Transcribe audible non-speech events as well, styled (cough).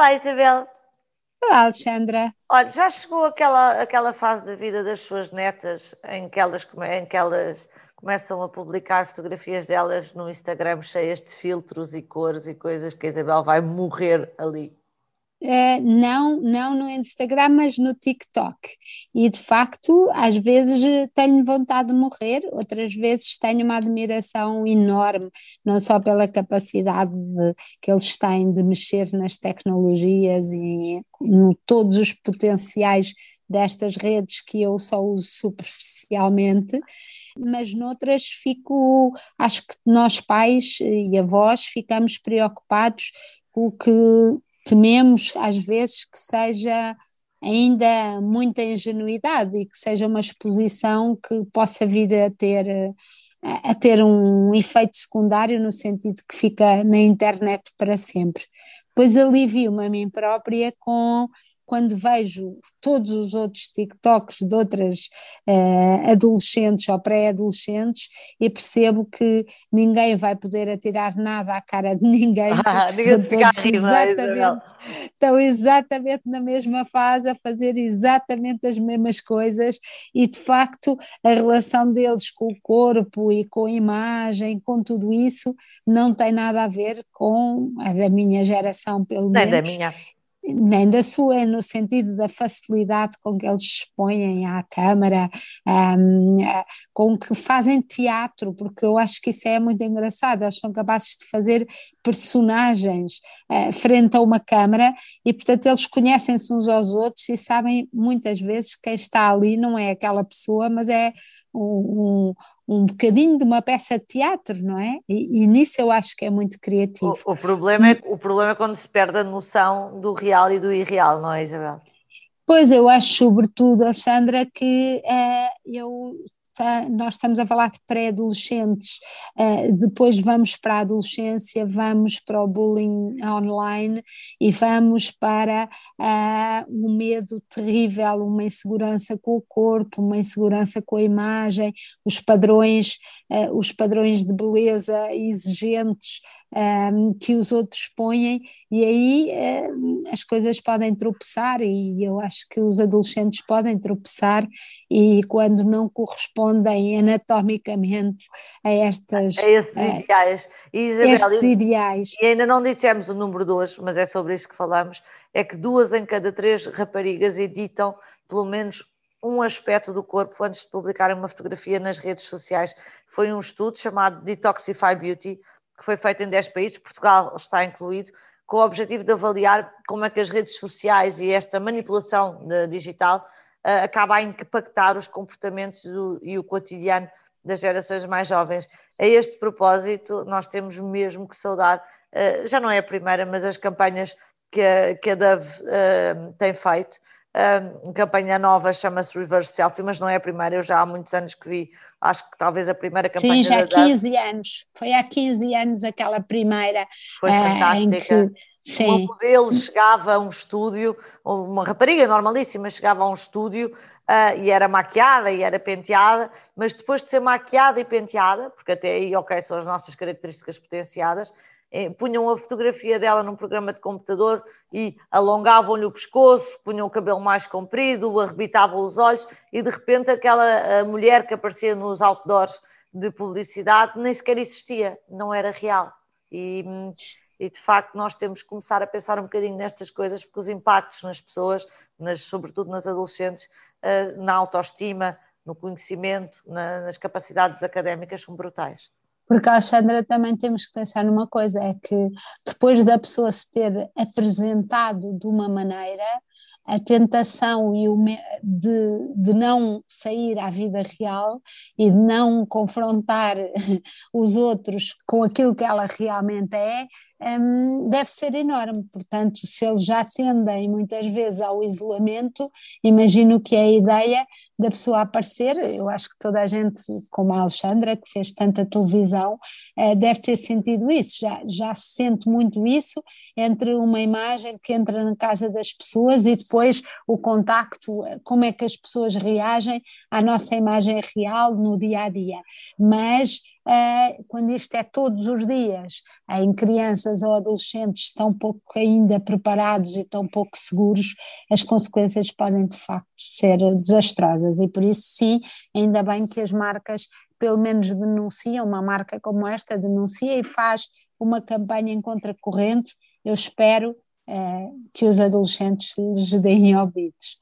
Olá, Isabel. Olá, Alexandra. Olha, já chegou aquela, aquela fase da vida das suas netas em que elas, em que elas começam a publicar fotografias delas no Instagram cheias de filtros e cores e coisas que a Isabel vai morrer ali. Uh, não, não no Instagram, mas no TikTok. E de facto, às vezes tenho vontade de morrer, outras vezes tenho uma admiração enorme, não só pela capacidade de, que eles têm de mexer nas tecnologias e no todos os potenciais destas redes que eu só uso superficialmente, mas noutras fico, acho que nós pais e avós ficamos preocupados com o que tememos às vezes que seja ainda muita ingenuidade e que seja uma exposição que possa vir a ter a ter um efeito secundário no sentido que fica na internet para sempre. Pois alivio-me a mim própria com quando vejo todos os outros TikToks de outras uh, adolescentes ou pré-adolescentes e percebo que ninguém vai poder atirar nada à cara de ninguém, (laughs) ah, estão todos exatamente, estão exatamente na mesma fase a fazer exatamente as mesmas coisas e de facto a relação deles com o corpo e com a imagem, com tudo isso, não tem nada a ver com a da minha geração, pelo menos. Nem da minha nem da sua, no sentido da facilidade com que eles expõem à câmara, um, com que fazem teatro, porque eu acho que isso é muito engraçado, eles são capazes de fazer personagens uh, frente a uma câmara e portanto eles conhecem-se uns aos outros e sabem muitas vezes que quem está ali não é aquela pessoa, mas é um, bocadinho de uma peça de teatro, não é? E, e nisso eu acho que é muito criativo. O, o, problema é, o problema é quando se perde a noção do real e do irreal, não é, Isabel? Pois, eu acho sobretudo, Alexandra, que uh, eu Nós estamos a falar de pré-adolescentes, uh, depois vamos para a adolescência, vamos para o bullying online e vamos para uh, um medo terrível, uma insegurança com o corpo, uma insegurança com a imagem, os padrões, uh, os padrões de beleza exigentes um, que os outros põem, e aí as coisas podem tropeçar, e eu acho que os adolescentes podem tropeçar, e quando não correspondem anatomicamente a estas. A esses uh, ideais. E, Isabel, estes ideais. E ainda não dissemos o número dois, mas é sobre isso que falamos: é que duas em cada três raparigas editam pelo menos um aspecto do corpo antes de publicarem uma fotografia nas redes sociais. Foi um estudo chamado Detoxify Beauty, que foi feito em 10 países, Portugal está incluído, com o objetivo de avaliar como é que as redes sociais e esta manipulação digital uh, acaba a impactar os comportamentos do, e o cotidiano das gerações mais jovens. A este propósito, nós temos mesmo que saudar, uh, já não é a primeira, mas as campanhas que a, que a Dove uh, tem feito. a campanha nova chama-se Reverse Selfie, mas não é a primeira, eu já há muitos anos que vi acho que talvez a primeira campanha. Sim, já há 15 anos, foi há 15 anos aquela primeira. Foi fantástica. Que, sim. Uma modelo chegava a um estúdio, uma rapariga normalíssima chegava a um estúdio uh, e era maquiada e era penteada, mas depois de ser maquiada e penteada, porque até aí, ok, são as nossas características potenciadas, eh, punham a fotografia dela num programa de computador e alongavam-lhe o pescoço, punham o cabelo mais comprido, arrebitavam os olhos e de repente aquela mulher que aparecia nos outdoors de publicidade nem sequer existia, não era real. E, e, de facto nós temos que começar a pensar um bocadinho nestas coisas porque os impactos nas pessoas, nas, sobretudo nas adolescentes, eh, na autoestima, no conhecimento, nas capacidades académicas são brutais. Porque, Alexandra, também temos que pensar numa coisa: é que depois da pessoa se ter apresentado de uma maneira, a tentação e o de, de não sair à vida real e de não confrontar (laughs) os outros com aquilo que ela realmente é, um, deve ser enorme. Portanto, se eles já tendem muitas vezes ao isolamento, imagino que é a ideia da pessoa aparecer. Eu acho que toda a gente, como a Alexandra, que fez tanta televisão, uh, deve ter sentido isso. Já, já se sente muito isso entre uma imagem que entra na casa das pessoas e depois o contacto, como é que as pessoas reagem à nossa imagem real no dia a dia. Mas uh, quando isto é todos os dias, em crianças ou adolescentes tão pouco ainda preparados e tão pouco seguros, as consequências podem de facto ser desastrosas e por isso sim, ainda bem que as marcas pelo menos denunciam, uma marca como esta denuncia e faz uma campanha em contracorrente, eu espero eh, que os adolescentes lhes deem ouvidos.